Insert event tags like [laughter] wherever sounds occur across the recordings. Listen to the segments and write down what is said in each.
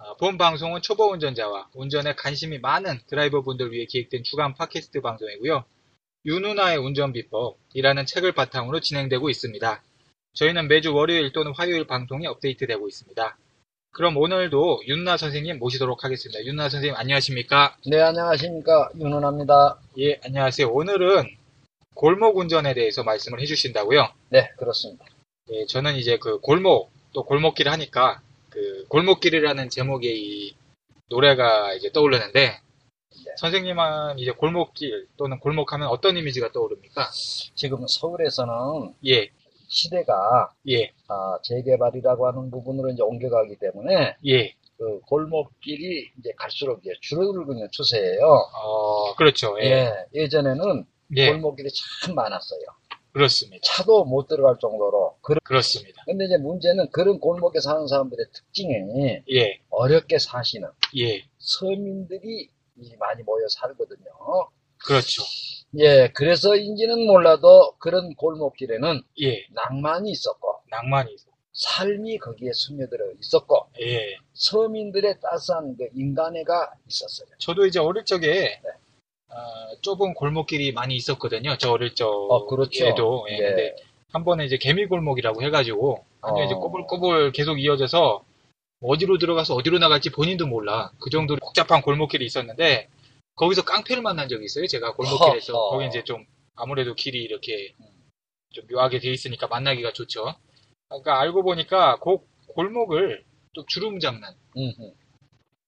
어, 본 방송은 초보 운전자와 운전에 관심이 많은 드라이버 분들 위해 기획된 주간 팟캐스트 방송이고요. 윤누나의 운전 비법이라는 책을 바탕으로 진행되고 있습니다. 저희는 매주 월요일 또는 화요일 방송이 업데이트되고 있습니다. 그럼 오늘도 윤나 선생님 모시도록 하겠습니다. 윤나 선생님 안녕하십니까? 네, 안녕하십니까. 윤은합니다. 예, 안녕하세요. 오늘은 골목 운전에 대해서 말씀을 해주신다고요? 네, 그렇습니다. 예, 저는 이제 그 골목, 또 골목길 하니까 그 골목길이라는 제목의 이 노래가 이제 떠오르는데 선생님은 이제 골목길 또는 골목하면 어떤 이미지가 떠오릅니까? 지금 서울에서는 예, 시대가 예, 아, 재개발이라고 하는 부분으로 이제 옮겨가기 때문에 예. 그 골목길이 이제 갈수록 이제 줄어들고 추세예요. 어, 그렇죠. 예, 예, 예전에는 예, 골목길이 참 많았어요. 그렇습니다. 차도 못 들어갈 정도로. 그- 그렇습니다. 근데 이제 문제는 그런 골목에 사는 사람들의 특징이 예, 어렵게 사시는 예, 서민들이 이 많이 모여 살거든요. 그렇죠. 예, 그래서인지는 몰라도 그런 골목길에는 예, 낭만이 있었고 낭만이 있어. 삶이 거기에 스며들어 있었고 예. 서민들의 따스한 그 인간애가 있었어요. 저도 이제 어릴 적에 네. 어, 좁은 골목길이 많이 있었거든요. 저 어릴 어, 그렇죠. 적에도. 예, 예. 근데 한 번에 이제 개미골목이라고 해가지고 완전 어. 이제 꼬불꼬불 계속 이어져서 어디로 들어가서 어디로 나갈지 본인도 몰라. 그 정도로 복잡한 골목길이 있었는데 거기서 깡패를 만난 적이 있어요. 제가 골목길에서 허허. 거기 이제 좀 아무래도 길이 이렇게 좀 묘하게 돼 있으니까 만나기가 좋죠. 그러니까 알고 보니까 그 골목을 또 주름 잡는 음흠.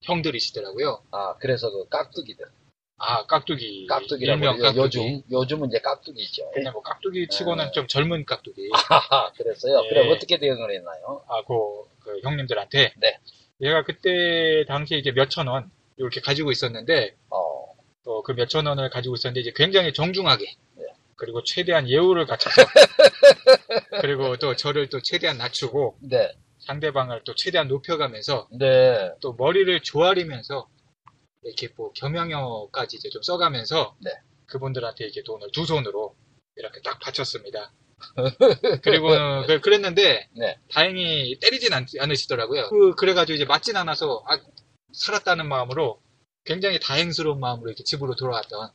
형들이시더라고요. 아 그래서 그 깍두기들, 아 깍두기 깍두기라고 일명. 깍두기. 요즘 요즘은 이제 깍두기죠. 근데 뭐 깍두기 치고는 네. 좀 젊은 깍두기. 하하, 그랬어요. 예. 그래 어떻게 대응을 했나요? 아, 그, 그 형님들한테. 네. 얘가 그때 당시에 이제 몇천 원 이렇게 가지고 있었는데 어, 또 그 몇천 원을 가지고 있었는데 이제 굉장히 정중하게 네. 그리고 최대한 예우를 갖춰서 [laughs] 그리고 또 저를 또 최대한 낮추고 네, 상대방을 또 최대한 높여가면서 네, 또 머리를 조아리면서 이렇게 뭐 겸양어까지 이제 좀 써가면서 네. 그분들한테 이렇게 돈을 두 손으로 이렇게 딱 바쳤습니다. [laughs] 그리고 그- 그랬는데 네. 다행히 때리진 않, 으시더라고요 그, 그래가지고 이제 맞진 않아서 아, 살았다는 마음으로 굉장히 다행스러운 마음으로 이렇게 집으로 돌아왔던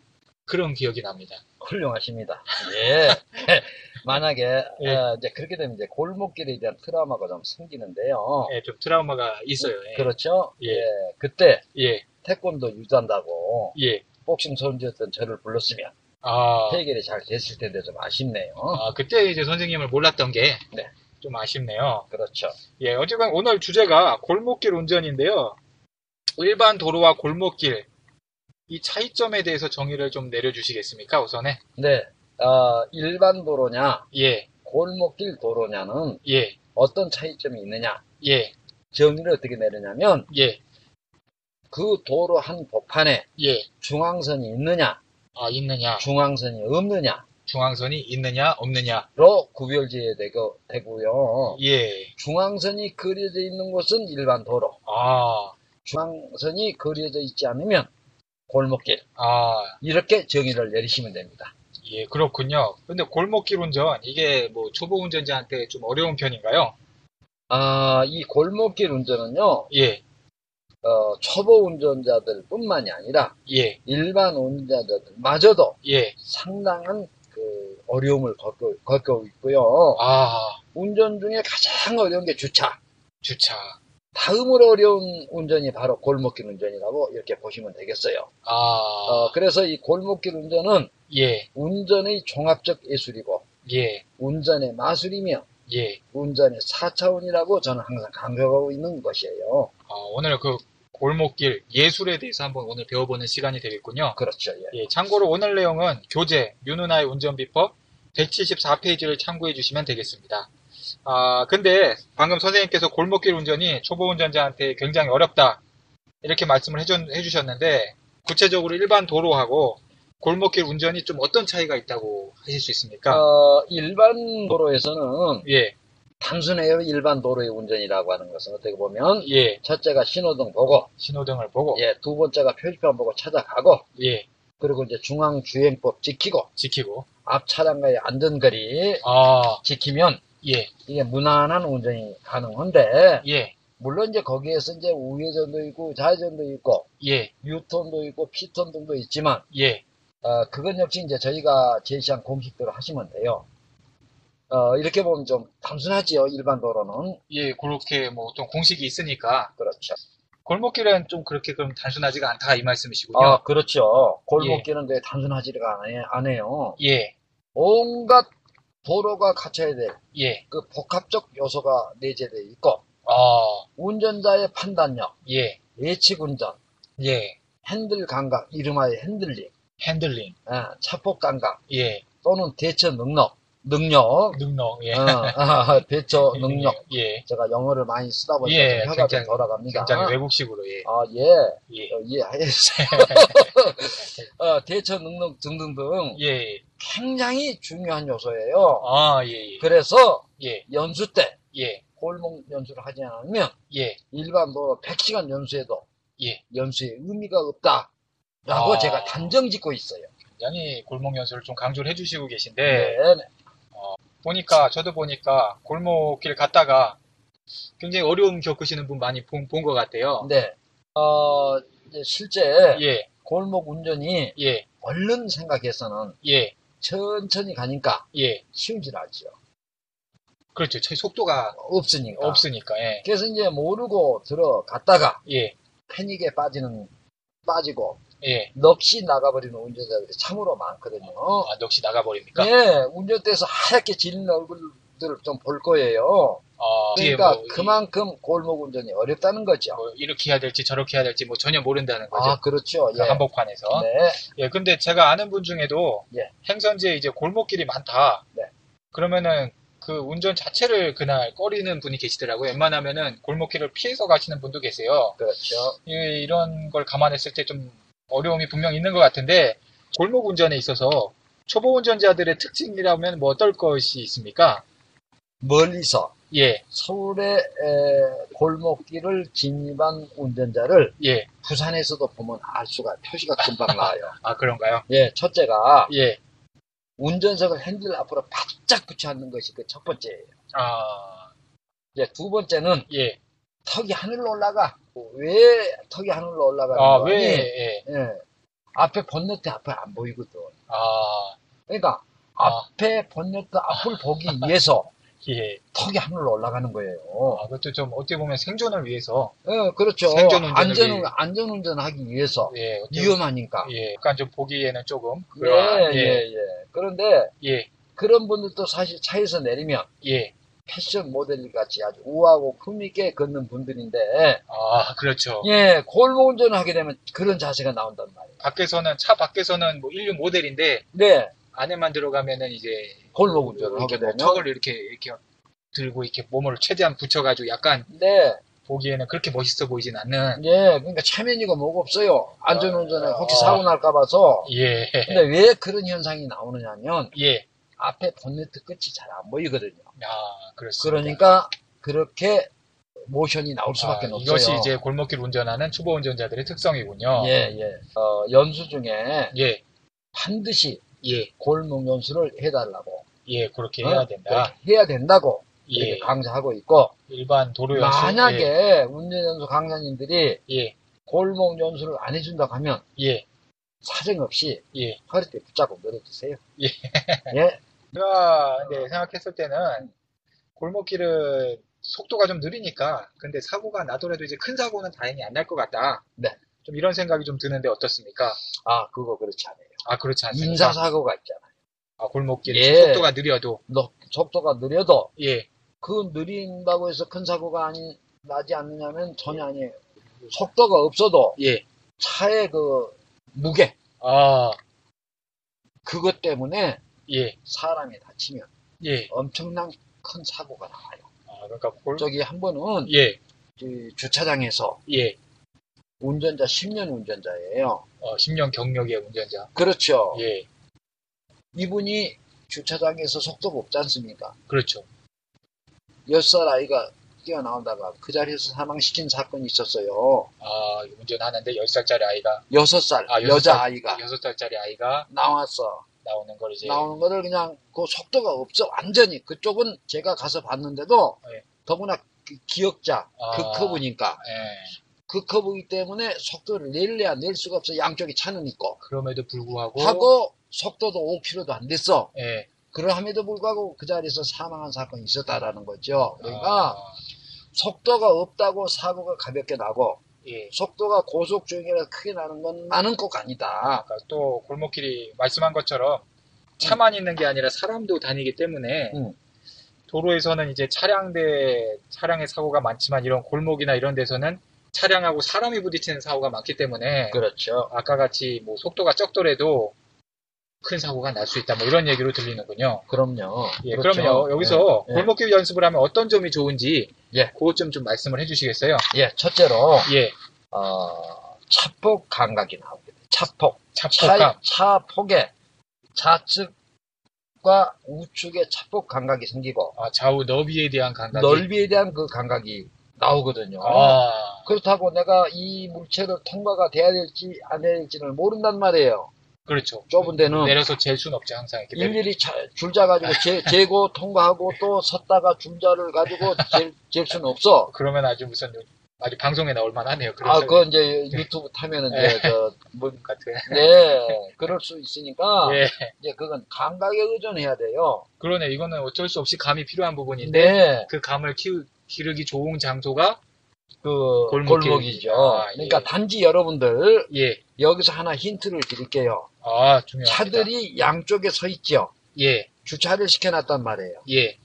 그런 기억이 납니다. 훌륭하십니다. 예. [laughs] 만약에 예. 어, 이제 그렇게 되면 이제 골목길에 대한 트라우마가 좀 생기는데요. 예, 좀 트라우마가 있어요. 예. 그렇죠. 예. 그때 예, 태권도 유단다고 예. 복싱 선수였던 저를 불렀으면 아, 해결이 잘 됐을 텐데 좀 아쉽네요. 아, 그때 이제 선생님을 몰랐던 게 네. 좀 아쉽네요. 그렇죠. 예, 어쨌건 오늘 주제가 골목길 운전인데요. 일반 도로와 골목길, 이 차이점에 대해서 정의를 좀 내려주시겠습니까, 우선에? 네. 어, 일반 도로냐, 예, 골목길 도로냐는 예, 어떤 차이점이 있느냐. 예, 정의를 어떻게 내리냐면 예, 그 도로 한 복판에 예. 중앙선이 있느냐, 아, 있느냐, 중앙선이 없느냐로 중앙선이 있느냐, 없느냐. 구별지어야 되고, 되고요. 예, 중앙선이 그려져 있는 곳은 일반 도로, 아, 중앙선이 그려져 있지 않으면 골목길. 아, 이렇게 정의를 내리시면 됩니다. 예, 그렇군요. 근데 골목길 운전, 이게 뭐 초보 운전자한테 좀 어려운 편인가요? 아, 이 골목길 운전은요, 예, 어, 초보 운전자들 뿐만이 아니라 예, 일반 운전자들마저도 예, 상당한 그 어려움을 겪고, 겪고 있고요. 아, 운전 중에 가장 어려운 게 주차. 주차. 다음으로 어려운 운전이 바로 골목길 운전이라고 이렇게 보시면 되겠어요. 아, 어, 그래서 이 골목길 운전은 예, 운전의 종합적 예술이고 예, 운전의 마술이며 예. 운전의 4차원이라고 저는 항상 강조하고 있는 것이에요. 어, 오늘 그 골목길 예술에 대해서 한번 오늘 배워보는 시간이 되겠군요. 그렇죠. 예. 예, 참고로 오늘 내용은 교재 윤은아의 운전 비법 174페이지를 참고해 주시면 되겠습니다. 아, 근데 방금 선생님께서 골목길 운전이 초보 운전자한테 굉장히 어렵다. 이렇게 말씀을 해주, 해주셨는데 구체적으로 일반 도로하고 골목길 운전이 좀 어떤 차이가 있다고 하실 수 있습니까? 어, 일반 도로에서는 예, 단순해요. 일반 도로의 운전이라고 하는 것은 어떻게 보면 예, 첫째가 신호등 보고, 신호등을 보고, 예, 두 번째가 표지판 보고 찾아가고, 예, 그리고 이제 중앙 주행법 지키고, 지키고, 앞 차량과의 안전거리 아, 지키면 예, 이게 무난한 운전이 가능한데, 예, 물론 이제 거기에서 이제 우회전도 있고 좌회전도 있고 예, 유턴도 있고 피턴 등도 있지만 예, 어, 그건 역시 이제 저희가 제시한 공식대로 하시면 돼요. 어, 이렇게 보면 좀 단순하지요, 일반 도로는. 예, 그렇게 뭐 어떤 공식이 있으니까 그렇죠. 골목길은 좀 그렇게 그럼 단순하지가 않다 이 말씀이시군요. 아, 그렇죠. 골목길은 되게 단순하지가 않아요. 안 해요. 예, 온갖 도로가 갖춰야 될그 예, 복합적 요소가 내재되어 있고, 아, 운전자의 판단력, 예, 예측 운전, 예, 핸들 감각, 이름하여 핸들링, 핸들링, 아, 차폭 감각, 예, 또는 대처 능력, 능력, 능력, 예, 어, 아, 대처 [laughs] 능력. 예, 제가 영어를 많이 쓰다 보니까 예, 좀 혀가 좀 굉장히- 돌아갑니다. 굉장히 외국식으로, 예, 아, 예. 예, 어, 예, [laughs] [laughs] 어, 대처 능력 등등등 예, 굉장히 중요한 요소예요. 아, 예, 예, 그래서 예, 연수 때 예, 골목 연수를 하지 않으면 예, 일반 도로 100시간 연수해도 예. 연수에 의미가 없다. 라고 아. 제가 단정 짓고 있어요. 굉장히 골목 연수를 좀 강조를 해주시고 계신데, 네. 보니까, 저도 보니까 골목길 갔다가 굉장히 어려움 겪으시는 분 많이 본 것 같아요. 네. 어, 실제 예, 골목 운전이 예, 얼른 생각해서는 예, 천천히 가니까 예. 쉬우질 않죠. 그렇죠. 제 속도가 없으니까. 없으니까, 예, 그래서 이제 모르고 들어갔다가 예, 패닉에 빠지는, 빠지고, 예. 넋이 나가버리는 운전자들이 참으로 많거든요. 아, 넋이 나가버립니까? 예, 운전대에서 하얗게 질린 얼굴들을 좀 볼 거예요. 아, 그러니까 뭐 이- 그만큼 골목 운전이 어렵다는 거죠. 뭐 이렇게 해야 될지 저렇게 해야 될지 뭐 전혀 모른다는 거죠. 아, 그렇죠. 그 예. 한복판에서. 네. 예, 근데 제가 아는 분 중에도 예. 행선지에 이제 골목길이 많다. 네. 그러면은 그 운전 자체를 그날 꺼리는 분이 계시더라고요. 웬만하면은 골목길을 피해서 가시는 분도 계세요. 그렇죠. 이- 이런 걸 감안했을 때 좀 어려움이 분명 있는 것 같은데 골목 운전에 있어서 초보 운전자들의 특징이라면 뭐 어떨 것이 있습니까? 멀리서 예, 서울의 에, 골목길을 진입한 운전자를 예. 부산에서도 보면 알 수가 표시가 금방 나와요. [laughs] 아, 그런가요? 예, 첫째가 예. 운전석을 핸들 앞으로 바짝 붙여 앉는 것이 그 첫 번째예요. 아, 이제 두 번째는 예. 턱이 하늘로 올라가. 왜 턱이 하늘로 올라가는 아, 거니? 왜, 예. 예. 앞에 본네트 앞에 안 보이거든. 아, 그러니까 아. 앞에 본네트 앞을 보기 위해서 예. 턱이 하늘로 올라가는 거예요. 아, 그것도 좀 어떻게 보면 생존을 위해서 예, 그렇죠. 생존 운전을 안전, 위해- 안전운전 하기 위해서 예, 위험하니까. 예, 약간 좀 보기에는 조금 예, 그러한 예, 예, 예. 그런데 예, 그런 분들도 사실 차에서 내리면 예. 패션 모델 같이 아주 우아하고 품있게 걷는 분들인데, 아, 그렇죠. 예, 골목 운전을 하게 되면 그런 자세가 나온단 말이에요. 밖에서는 차 밖에서는 뭐 인류 모델인데 네, 안에만 들어가면은 이제 골목 운전을 이렇게 하게 뭐 되면. 턱을 이렇게 이렇게 들고 이렇게 몸을 최대한 붙여가지고 약간 네, 보기에는 그렇게 멋있어 보이진 않는 예, 그러니까 체면이가 뭐가 없어요. 안전운전에 혹시 아. 사고 날까 봐서. 예, 근데 왜 그런 현상이 나오느냐면 예. 앞에 본네트 끝이 잘 안 보이거든요. 아, 그렇습니다. 그러니까 그렇게 모션이 나올 수밖에 아, 없어요. 이것이 이제 골목길 운전하는 초보 운전자들의 특성이군요. 예, 예. 어, 연수 중에 예, 반드시 예, 골목 연수를 해달라고. 예, 그렇게 어? 해야 된다. 해야 된다고 예, 강조하고 있고 일반 도로 연수. 만약에 운전연수 강사님들이 예, 골목 연수를 안 해준다고 하면 예, 사정 없이 예. 허리띠 붙잡고 늘어주세요. 예. 예. [laughs] 제가 근데 생각했을 때는 골목길은 속도가 좀 느리니까 근데 사고가 나더라도 이제 큰 사고는 다행히 안 날 것 같다. 네. 좀 이런 생각이 좀 드는데 어떻습니까? 아, 그거 그렇지 않아요. 아 그렇지 않습니까? 인사사고가 있잖아요. 아, 골목길 예. 속도가 느려도 너- 속도가 느려도 예. 그 느린다고 해서 큰 사고가 아니, 나지 않느냐면 전혀 아니에요. 속도가 없어도 예. 차의 그 무게 아, 그것 때문에 예. 사람이 다치면 예. 엄청난 큰 사고가 나와요. 아, 그러니까 골 저기 한 번은 예. 그 주차장에서 예. 운전자 10년 운전자예요. 어, 10년 경력의 운전자. 그렇죠. 예. 이분이 주차장에서 속도가 없지 않습니까? 그렇죠. 10살 아이가 뛰어나오다가 그 자리에서 사망시킨 사건이 있었어요. 아, 운전하는데 10살짜리 아이가 6살 아, 여섯 여자 살- 아이가 6살짜리 아이가 나왔어. 나오는 걸 이제 나오는 거를 그냥 그 속도가 없어. 완전히 그쪽은 제가 가서 봤는데도 예. 더구나 그 기억자 아. 그 커브니까 예. 그 커브이기 때문에 속도를 낼래야 낼 수가 없어. 양쪽이 차는 있고 그럼에도 불구하고 하고 속도도 5km도 안 됐어. 예. 그러함에도 불구하고 그 자리에서 사망한 사건이 있었다라는 거죠. 그러니까 아, 속도가 없다고 사고가 가볍게 나고 예. 속도가 고속 주행이라 크게 나는 건 많은 꼭 아니다. 아까 또 골목길이 말씀한 것처럼 차만 있는 게 아니라 사람도 다니기 때문에 음. 도로에서는 이제 차량 대 차량의 사고가 많지만 이런 골목이나 이런 데서는 차량하고 사람이 부딪히는 사고가 많기 때문에 그렇죠. 아까 같이 뭐 속도가 적더라도 큰 사고가 날 수 있다 뭐 이런 얘기로 들리는군요. 그럼요. 예, 그렇죠. 그러면요 여기서 예, 예. 골목길 연습을 하면 어떤 점이 좋은지 예. 그것 좀 좀 말씀을 해주시겠어요? 예, 첫째로 예, 어, 차폭 감각이 나오게 돼요. 차폭. 차폭감. 차, 차폭에 좌측과 우측에 차폭 감각이 생기고 아, 좌우 너비에 대한 감각이. 넓이에 대한 그 감각이 나오거든요. 아, 그렇다고 내가 이 물체를 통과가 돼야 될지 안 돼야 될지를 모른단 말이에요. 그렇죠. 좁은 데는 내려서 잴 수는 없지 항상 이렇게 일일이 차- 줄자 가지고 재, 재고 통과하고 또 섰다가 줄자를 가지고 잴, 잴 수는 없어. 그러면 아주 무슨 아주 방송에 나올 만하네요. 아, 그거 이제 유튜브 타면은 이제 저, [laughs] 뭐, 같은. 네, 그럴 수 있으니까 예, 이제 그건 감각에 의존해야 돼요. 그러네. 이거는 어쩔 수 없이 감이 필요한 부분인데 네, 그 감을 키우, 기르기 좋은 장소가 그 골목길. 골목이죠. 아, 예. 그러니까 단지 여러분들 예, 여기서 하나 힌트를 드릴게요. 아 중요합니다. 차들이 양쪽에 서 있죠. 예, 주차를 시켜놨단 말이에요. 예,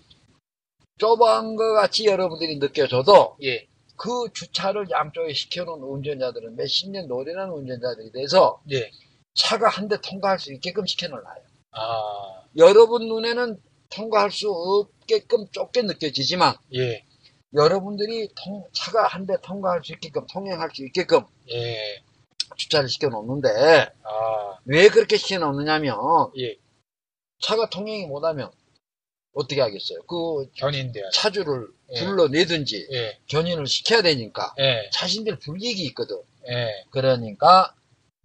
좁은 것 같이 여러분들이 느껴져도 예, 그 주차를 양쪽에 시켜놓은 운전자들은 몇십 년 노련한 운전자들이 돼서 예. 차가 한 대 통과할 수 있게끔 시켜놓아요. 아, 여러분 눈에는 통과할 수 없게끔 좁게 느껴지지만 예, 여러분들이 통- 차가 한 대 통과할 수 있게끔 통행할 수 있게끔 예, 주차를 시켜놓는데 아, 왜 그렇게 시켜놓느냐면 예. 차가 통행이 못하면 어떻게 하겠어요? 그 견인돼야. 차주를 예. 불러내든지 예, 견인을 시켜야 되니까 예, 자신들 불이익이 있거든. 예, 그러니까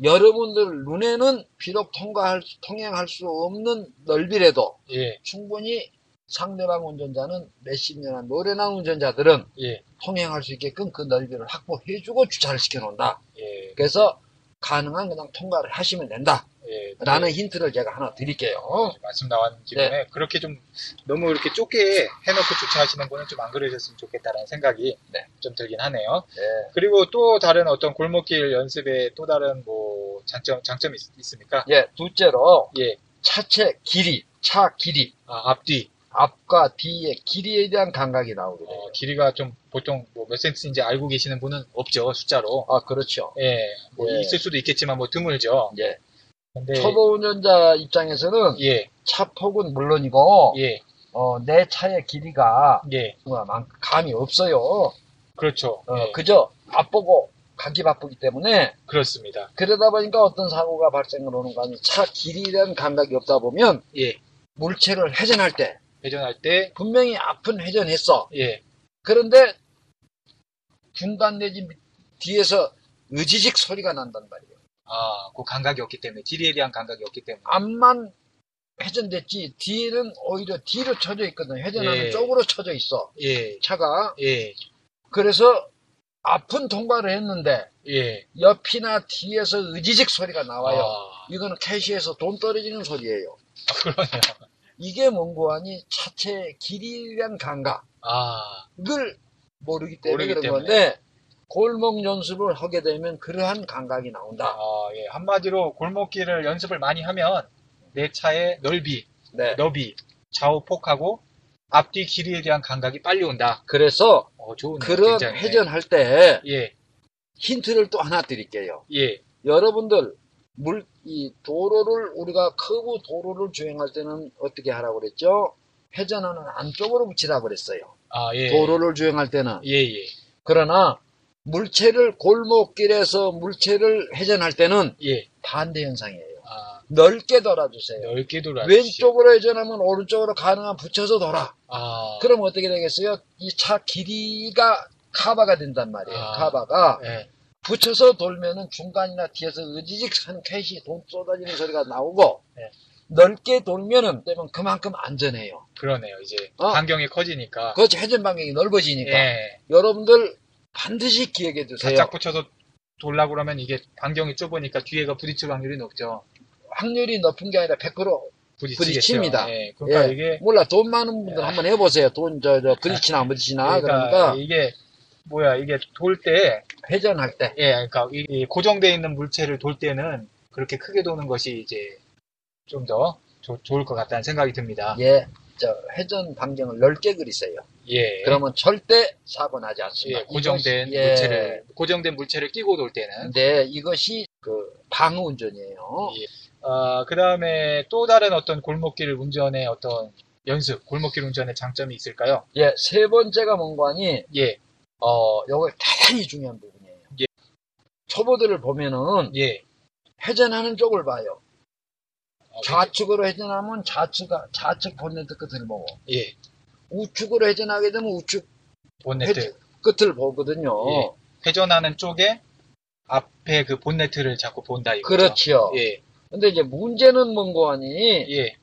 여러분들 눈에는 비록 통과할 수- 통행할 수 없는 넓이라도 예, 충분히 상대방 운전자는 몇십 년한 노련한 운전자들은 예, 통행할 수 있게끔 그 넓이를 확보해주고 주차를 시켜놓는다. 예, 그래서 가능한 그냥 통과를 하시면 된다. 예. 라는 힌트를 제가 하나 드릴게요. 말씀 나왔는 김에 네. 그렇게 좀 너무 이렇게 좁게 해놓고 주차하시는 분은 좀안 그러셨으면 좋겠다라는 생각이 네. 좀 들긴 하네요. 네. 그리고 또 다른 어떤 골목길 연습에 또 다른 뭐 장점 장점이 있, 습니까 예, 둘째로 예, 차체 길이, 차 길이, 아, 앞뒤 앞과 뒤의 길이에 대한 감각이 나오게 돼요. 어, 길이가 좀 보통 뭐 몇 센치인지 알고 계시는 분은 없죠 숫자로. 아, 그렇죠. 예, 뭐 예. 있을 수도 있겠지만 뭐 드물죠. 예. 근데 초보 운전자 입장에서는 예, 차 폭은 물론이고 예, 어, 내 차의 길이가 예, 뭐 만- 감이 없어요. 그렇죠. 어, 예, 그저 앞보고 가기 바쁘기 때문에 그렇습니다. 그러다 보니까 어떤 사고가 발생을 하는 거 아니 차 길이에 대한 감각이 없다 보면 예, 물체를 회전할 때 회전할 때 분명히 앞은 회전했어. 예, 그런데 중간 내지 밑- 뒤에서 의지직 소리가 난단 말이에요. 아, 그 감각이 없기 때문에 길이에 대한 감각이 없기 때문에. 앞만 회전됐지 뒤는 오히려 뒤로 쳐져 있거든. 회전하는 예. 쪽으로 쳐져 있어. 예, 차가. 예, 그래서 앞은 통과를 했는데 예. 옆이나 뒤에서 의지직 소리가 나와요. 아, 이거는 캐시에서 돈 떨어지는 소리예요. 그러네요. 이게 뭔고 하니 차체 길이에 대한 감각을 아, 모르기 때문에 모르기 그런 때문에. 건데 골목 연습을 하게 되면 그러한 감각이 나온다. 아, 예. 한마디로 골목길을 연습을 많이 하면 내 차의 넓이, 네. 너비, 좌우 폭하고 앞뒤 길이에 대한 감각이 빨리 온다. 그래서 어, 좋은 그런 회전할 때 예, 힌트를 또 하나 드릴게요. 예, 여러분들 물, 이 도로를 우리가 커브 도로를 주행할 때는 어떻게 하라고 그랬죠? 회전하는 안쪽으로 붙이라고 그랬어요. 아, 예. 도로를 주행할 때는. 예, 예, 그러나 물체를 골목길에서 물체를 회전할 때는 예. 반대 현상이에요. 아, 넓게 돌아주세요. 넓게 돌아. 왼쪽으로 회전하면 오른쪽으로 가능한 붙여서 돌아. 아, 그럼 어떻게 되겠어요? 이 차 길이가 카바가 된단 말이에요. 아. 카바가 예, 붙여서 돌면은 중간이나 뒤에서 으지직한 캣이 돈 쏟아지는 소리가 나오고 네. 넓게 돌면은 되면 그만큼 안전해요. 그러네요. 이제 어. 반경이 커지니까. 그렇지 회전 반경이 넓어지니까 예. 여러분들 반드시 기억해 두세요. 바짝 붙여서 돌라 그러면 이게 반경이 좁으니까 뒤에가 부딪힐 확률이 높죠. 확률이 높은 게 아니라 100% 부딪히겠죠. 부딪힙니다. 예, 그러니까 예. 이게 몰라 돈 많은 분들 한번 해보세요. 돈 저 저 부딪히나 안 부딪히나 그러니까, 그러니까 이게 뭐야 이게 돌 때 회전할 때 예, 그러니까 이, 이 고정되어 있는 물체를 돌 때는 그렇게 크게 도는 것이 이제 좀 더 좋을 것 같다는 생각이 듭니다. 예, 저 회전 반경을 넓게 그리세요. 예. 그러면 절대 사고 나지 않습니다. 예, 고정된 이것이- 예. 물체를 고정된 물체를 끼고 돌 때는 네, 이것이 그 방어 운전이에요. 예. 어, 그 다음에 또 다른 어떤 골목길 운전의 어떤 연습, 골목길 운전의 장점이 있을까요? 예, 세 번째가 뭔가 하니 예, 어, 요거 대단히 중요한 부분이에요. 예. 초보들을 보면은 예, 회전하는 쪽을 봐요. 어, 좌측으로 회전하면 좌측 좌측 본네트 끝을 보고 예, 우측으로 회전하게 되면 우측 본네트. 회전- 끝을 보거든요. 예. 회전하는 쪽에 앞에 그 본네트를 자꾸 본다 이거죠. 그렇지요. 예, 근데 이제 문제는 뭔가 하니 예,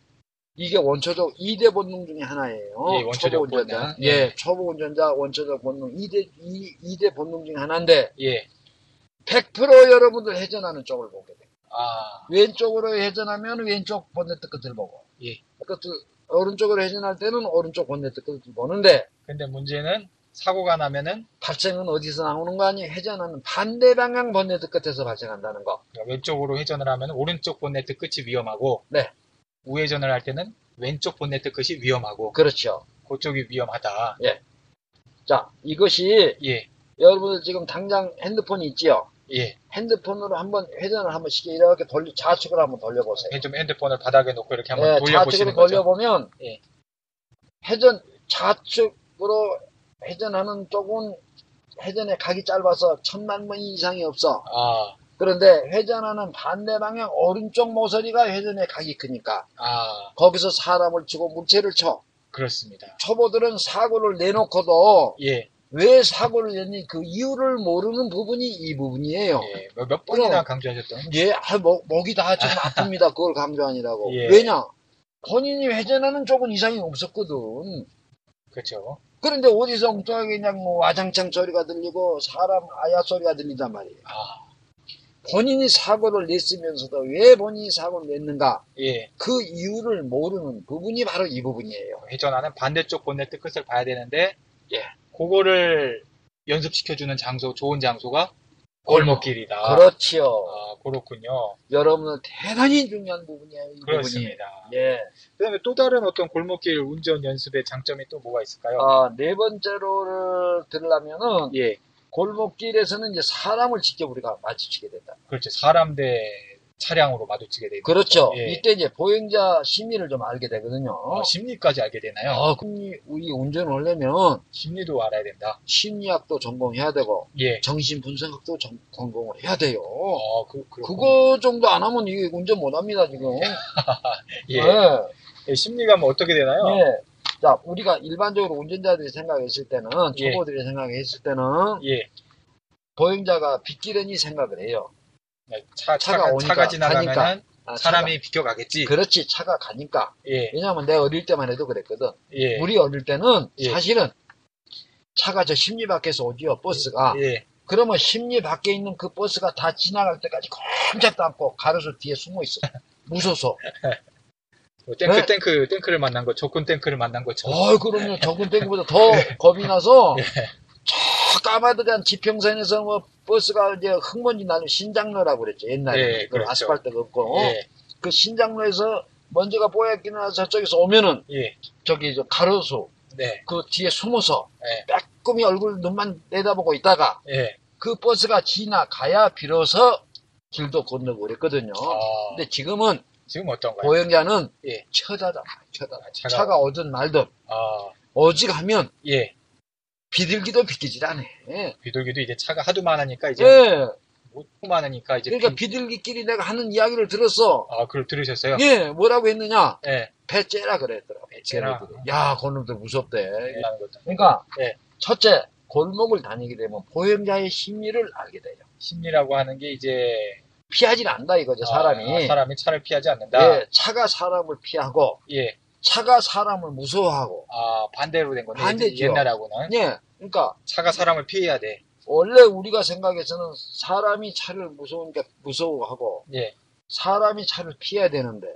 이게 원초적 2대 본능 중에 하나예요. 예, 원초적 초보 운전자. 본능. 예, 예. 초보 운전자 원초적 본능 2대 2, 대 본능 중에 하나인데 예. 100% 여러분들 회전하는 쪽을 보게 돼요. 아, 왼쪽으로 회전하면 왼쪽 본네트 끝을 보고 예. 끝을 오른쪽으로 회전할 때는 오른쪽 본네트 끝을 보는데 근데 문제는 사고가 나면은 발생은 어디서 나오는 거 아니에요? 회전하는 반대 방향 본네트 끝에서 발생한다는 거. 왼쪽으로 회전을 하면 오른쪽 본네트 끝이 위험하고 네. 우회전을 할 때는 왼쪽 본네트 끝이 위험하고 그렇죠. 그쪽이 위험하다. 자, 이것이 예, 여러분들 지금 당장 핸드폰이 있지요? 예. 핸드폰으로 한번 회전을 한번 쉽게 이렇게 돌리, 좌측으로 한번 돌려보세요. 좀 핸드폰을 바닥에 놓고 이렇게 한번 예, 돌려보시는 좌측으로 거죠. 돌려보면 예. 회전 좌측으로 회전하는 쪽은 회전의 각이 짧아서 천만 번 이상이 없어. 아, 그런데 회전하는 반대 방향 오른쪽 모서리가 회전의 각이 크니까 아, 거기서 사람을 치고 물체를 쳐. 그렇습니다. 초보들은 사고를 내놓고도 예, 왜 사고를 냈니 그 이유를 모르는 부분이 이 부분이에요. 예. 몇, 몇 번이나. 강조하셨던? 예, 아, 목, 목이 다 좀 [laughs] 아픕니다. 그걸 강조하니라고. 예. 왜냐? 본인이 회전하는 쪽은 이상이 없었거든. 그렇죠. 그런데 어디서 엉뚱하게 그냥 뭐 와장창 소리가 들리고 사람 아야 소리가 들리단 말이에요. 아, 본인이 사고를 냈으면서도 왜 본인이 사고를 냈는가? 예. 그 이유를 모르는 부분이 바로 이 부분이에요. 회전하는 반대쪽 본네트 끝을 봐야 되는데, 예. 그거를 연습시켜주는 장소, 좋은 장소가 골목길이다. 그렇지요. 아, 그렇군요. 여러분은 대단히 중요한 부분이에요. 이 부분이. 그렇습니다. 예. 그 다음에 또 다른 어떤 골목길 운전 연습의 장점이 또 뭐가 있을까요? 아, 네 번째로를 들으려면은 예. 골목길에서는 이제 사람을 직접 우리가 마주치게 된다. 그렇죠. 사람 대 차량으로 마주치게 되는 그렇죠. 예. 이때 이제 보행자 심리를 좀 알게 되거든요. 어, 심리까지 알게 되나요? 아, 심리, 우리 운전을 하려면 심리도 알아야 된다. 심리학도 전공해야 되고 예. 정신분석학도 전, 전공을 해야 돼요. 어, 그, 그렇군요. 그거 정도 안 하면 이게 운전 못 합니다, 지금. [laughs] 예. 네. 예, 심리가 뭐 어떻게 되나요? 예. 자, 우리가 일반적으로 운전자들이 생각했을 때는, 예. 초보들이 생각했을 때는, 예. 보행자가 빗기르니 생각을 해요. 네, 차, 차가, 오니까, 차가 지나가면은 가니까. 아, 사람이 비켜가겠지. 차가- 그렇지, 차가 가니까. 예. 왜냐면 내가 어릴 때만 해도 그랬거든. 예. 우리 어릴 때는 예. 사실은 차가 저 심리 밖에서 오지요, 버스가. 예. 그러면 심리 밖에 있는 그 버스가 다 지나갈 때까지 꼼짝 도 않고 가로수 뒤에 숨어 있어. 무서워서. 뭐 탱크, 네. 탱크, 탱크를 만난 거, 적군 탱크를 만난 것처럼. 어, 그럼요. 적은 땡보다 더 [laughs] 겁이 나서 예. [laughs] 저 까마득한 지평선에서 뭐 버스가 이제 흙먼지 나는 신장로라고 그랬죠. 옛날에. 예, 그 그렇죠. 아스팔트가 없고. 예. 그 신장로에서 먼지가 뽀얗게 나서 저쪽에서 오면은 예. 저기 저 가로수 네. 그 뒤에 숨어서 예. 빼꼼히 얼굴 눈만 내다보고 있다가 예. 그 버스가 지나가야 비로소 길도 건너고 그랬거든요. 아, 근데 지금은 지금 어떤가요? 보행자는 예. 쳐다다 쳐다다 차가- 차가 오든 말든 아, 오직 하면 예. 비둘기도 비키질 않아. 비둘기도 이제 차가 하도 많으니까 이제 예. 못 많으니까 이제 그러니까 비... 비둘기끼리 내가 하는 이야기를 들었어. 아, 그걸 들으셨어요? 예, 뭐라고 했느냐? 예. 배째라 그랬더라고. 배째라. 야, 그놈들 무섭대. 거죠. 그러니까 예. 첫째 골목을 다니게 되면 보행자의 심리를 알게 돼요. 심리라고 하는 게 이제 피하질 않는다 이거죠 사람이. 아, 사람이 차를 피하지 않는다. 예, 차가 사람을 피하고 예. 차가 사람을 무서워하고. 아, 반대로 된 건데 반대죠. 옛날하고는 예, 그러니까 차가 사람을 피해야 돼. 원래 우리가 생각해서는 사람이 차를 무서우니까 무서워하고 예. 사람이 차를 피해야 되는데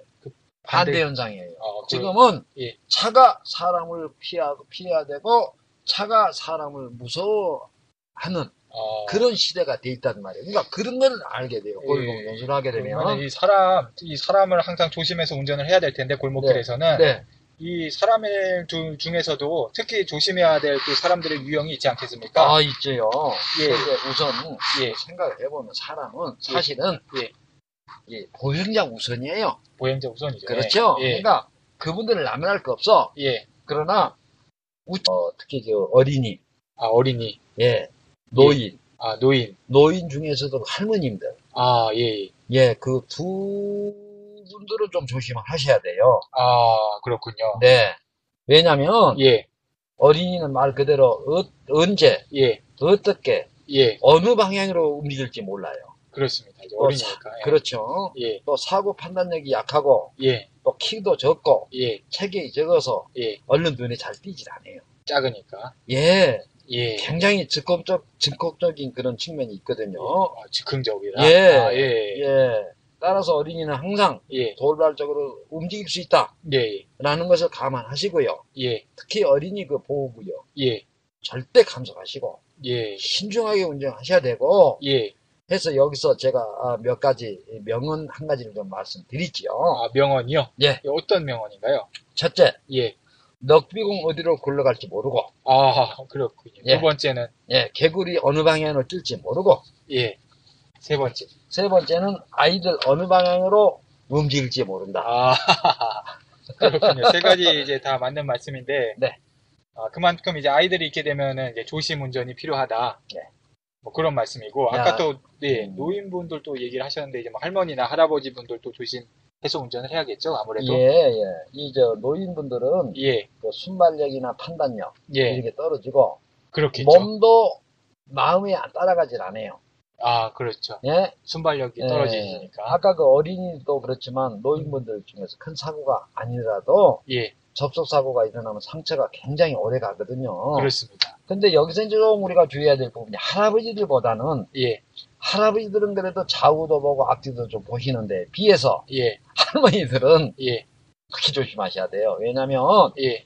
반대 반대- 현상이에요. 어, 그- 지금은 예. 차가 사람을 피하, 피해야 되고 차가 사람을 무서워하는 어, 그런 시대가 돼 있단 말이에요. 그러니까 그런 걸 알게 돼요. 예. 골목 연수를 하게 되면. 이 사람 이 사람을 항상 조심해서 운전을 해야 될 텐데 골목길에서는 네. 이 사람의 주- 중에서도 특히 조심해야 될 그 사람들의 유형이 있지 않겠습니까? 아, 있죠요. 예. 우선 예. 생각을 해보면 사람은 사실은 예. 이 보행자 우선이에요. 보행자 우선이죠. 그렇죠. 예. 그러니까 그분들을 남용할 거 없어. 예. 그러나 우- 어, 특히 저 어린이, 아 어린이, 예, 노인, 아 노인, 노인 중에서도 할머님들, 아 예, 예. 예, 그 두 분들은 좀 조심하셔야 돼요. 아 그렇군요. 네. 왜냐면 예, 어린이는 말 그대로 어- 언제, 예, 어떻게, 예, 어느 방향으로 움직일지 몰라요. 그렇습니다. 이제 또 어린이니까. 사- 예. 그렇죠. 예, 또 사고 판단력이 약하고 예, 또 키도 적고 예, 체격이 적어서 예. 얼른 눈에 잘 띄질 않아요. 작으니까. 예, 예. 굉장히 즉흥적, 즉흥적인 그런 측면이 있거든요. 아, 즉흥적이라. 예, 아, 예, 예. 따라서 어린이는 항상 예, 돌발적으로 움직일 수 있다라는 예, 것을 감안하시고요. 예, 특히 어린이 그 보호구역 예, 절대 감속하시고 예, 신중하게 운전하셔야 되고 예. 해서 여기서 제가 아, 몇 가지 명언 한 가지를 좀 말씀드리지요. 아 명언이요? 예. 어떤 명언인가요? 첫째, 예. 넉비공 어디로 굴러갈지 모르고, 아 그렇군요. 예. 두 번째는 예, 개구리 어느 방향으로 뛸지 모르고, 예. 세 번째. 세 번째는 아이들 어느 방향으로 움직일지 모른다. 아, [laughs] 그렇군요. 세 가지 이제 다 맞는 말씀인데, 네. 아, 그만큼 이제 아이들이 있게 되면은 이제 조심 운전이 필요하다. 네. 뭐 그런 말씀이고, 야. 아까 또, 네, 음. 노인분들도 얘기를 하셨는데, 이제 뭐 할머니나 할아버지 분들도 조심 해서 운전을 해야겠죠, 아무래도. 예, 예. 이 저 노인분들은 예, 그 순발력이나 판단력 예, 이렇게 떨어지고 그렇겠죠. 몸도 마음이 안 따라가질 않아요. 아, 그렇죠. 예. 순발력이 예. 떨어지니까. 아까 그 어린이도 그렇지만 노인분들 중에서 큰 사고가 아니라도 예, 접촉 사고가 일어나면 상처가 굉장히 오래 가거든요. 그렇습니다. 근데 여기서 이제 좀 우리가 주의해야 될 부분이 할아버지들보다는 예, 할아버지들은 그래도 좌우도 보고 앞뒤도 좀 보시는데 비해서 예, 할머니들은 예, 특히 조심하셔야 돼요. 왜냐하면 예,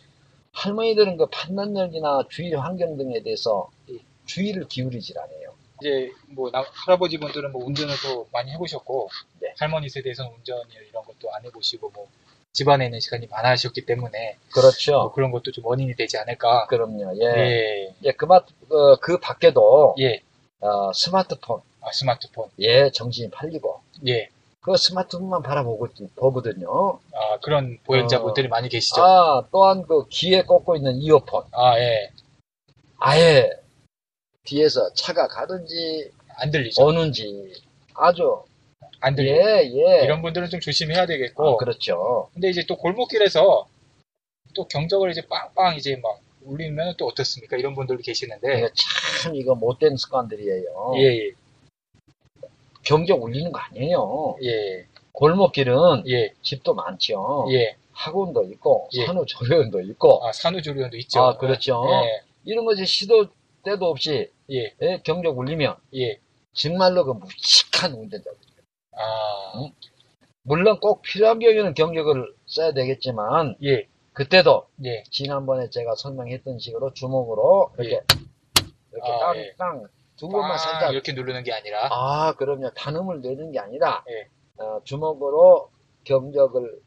할머니들은 그 판단력이나 주위 환경 등에 대해서 예. 주의를 기울이질 않아요. 이제 뭐 나- 할아버지 분들은 뭐 운전을 또 많이 해보셨고 네. 할머니 세대에서는 운전 이런 것도 안 해보시고 뭐 집안에 있는 시간이 많으셨기 때문에 뭐 그렇죠. 그런 것도 좀 원인이 되지 않을까. 그럼요. 예. 예, 예, 그, 맛, 어, 그 밖에도 예, 어, 스마트폰, 아, 스마트폰, 예, 정신이 팔리고 예, 그 스마트폰만 바라보고 보거든요. 아 그런 보행자분들이 어. 많이 계시죠. 아, 또한 그 귀에 꽂고 있는 이어폰, 아, 예, 아예 뒤에서 차가 가든지 안 들리죠. 오는지 아주 안 들리. 예, 예. 이런 분들은 좀 조심해야 되겠고. 아, 그렇죠. 근데 이제 또 골목길에서 또 경적을 이제 빵빵 이제 막 울리면 또 어떻습니까? 이런 분들도 계시는데. 참 이거 못된 습관들이에요. 예, 예, 경적 울리는 거 아니에요. 예, 골목길은 예, 집도 많죠. 예. 학원도 있고 예. 산후조리원도 있고 아, 산후조리원도 있죠. 아, 그렇죠. 예, 이런 것이 시도 때도 없이 예, 예, 경적 울리면 예. 정말로 그 무식한 운전자들. 아, 응? 물론 꼭 필요한 경우에는 경적을 써야 되겠지만 예, 그때도 예. 지난번에 제가 설명했던 식으로 주먹으로 이렇게 이렇게 아, 예. 땅땅 두 번만 빵 살짝 이렇게 누르는 게 아니라. 아 그럼요 단음을 내는 게 아니라 예. 어, 주먹으로 경적을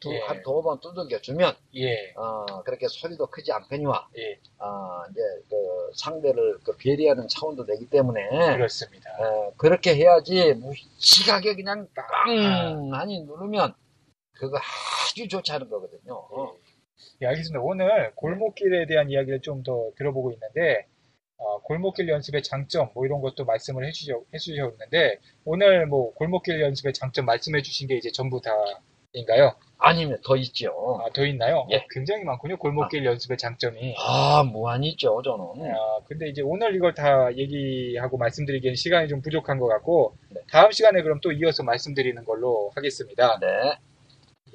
두, 예. 한두번 두들겨 주면, 예. 어, 그렇게 소리도 크지 않거니와, 예. 어, 이제, 그, 상대를 그 배려하는 차원도 되기 때문에, 그렇습니다. 어, 그렇게 해야지, 무시하게 그냥 아. 빵하니 누르면, 그거 아주 좋지 않은 거거든요. 어. 예, 알겠습니다. 오늘 골목길에 대한 이야기를 좀 더 들어보고 있는데, 어, 골목길 연습의 장점, 뭐 이런 것도 말씀을 해주셔, 해주셨는데, 오늘 뭐 골목길 연습의 장점 말씀해 주신 게 이제 전부 다인가요? 아니면 더 있죠. 아, 더 있나요? 예. 어, 굉장히 많군요. 골목길 연습의 장점이. 아, 무한히 있죠, 저는. 아, 근데 이제 오늘 이걸 다 얘기하고 말씀드리기엔 시간이 좀 부족한 것 같고, 네. 다음 시간에 그럼 또 이어서 말씀드리는 걸로 하겠습니다. 네.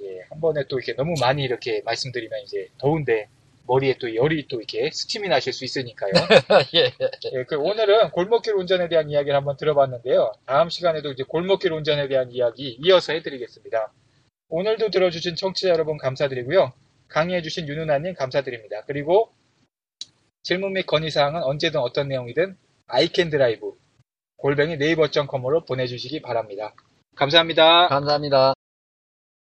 예, 한 번에 또 이렇게 너무 많이 이렇게 말씀드리면 이제 더운데 머리에 또 열이 또 이렇게 스팀이 나실 수 있으니까요. [laughs] 예. 예, 그 오늘은 골목길 운전에 대한 이야기를 한번 들어봤는데요. 다음 시간에도 이제 골목길 운전에 대한 이야기 이어서 해드리겠습니다. 오늘도 들어주신 청취자 여러분 감사드리고요. 강의해주신 윤운하님 감사드립니다. 그리고 질문 및 건의사항은 언제든 어떤 내용이든 icandrive 골뱅이 네이버.com으로 보내주시기 바랍니다. 감사합니다. 감사합니다.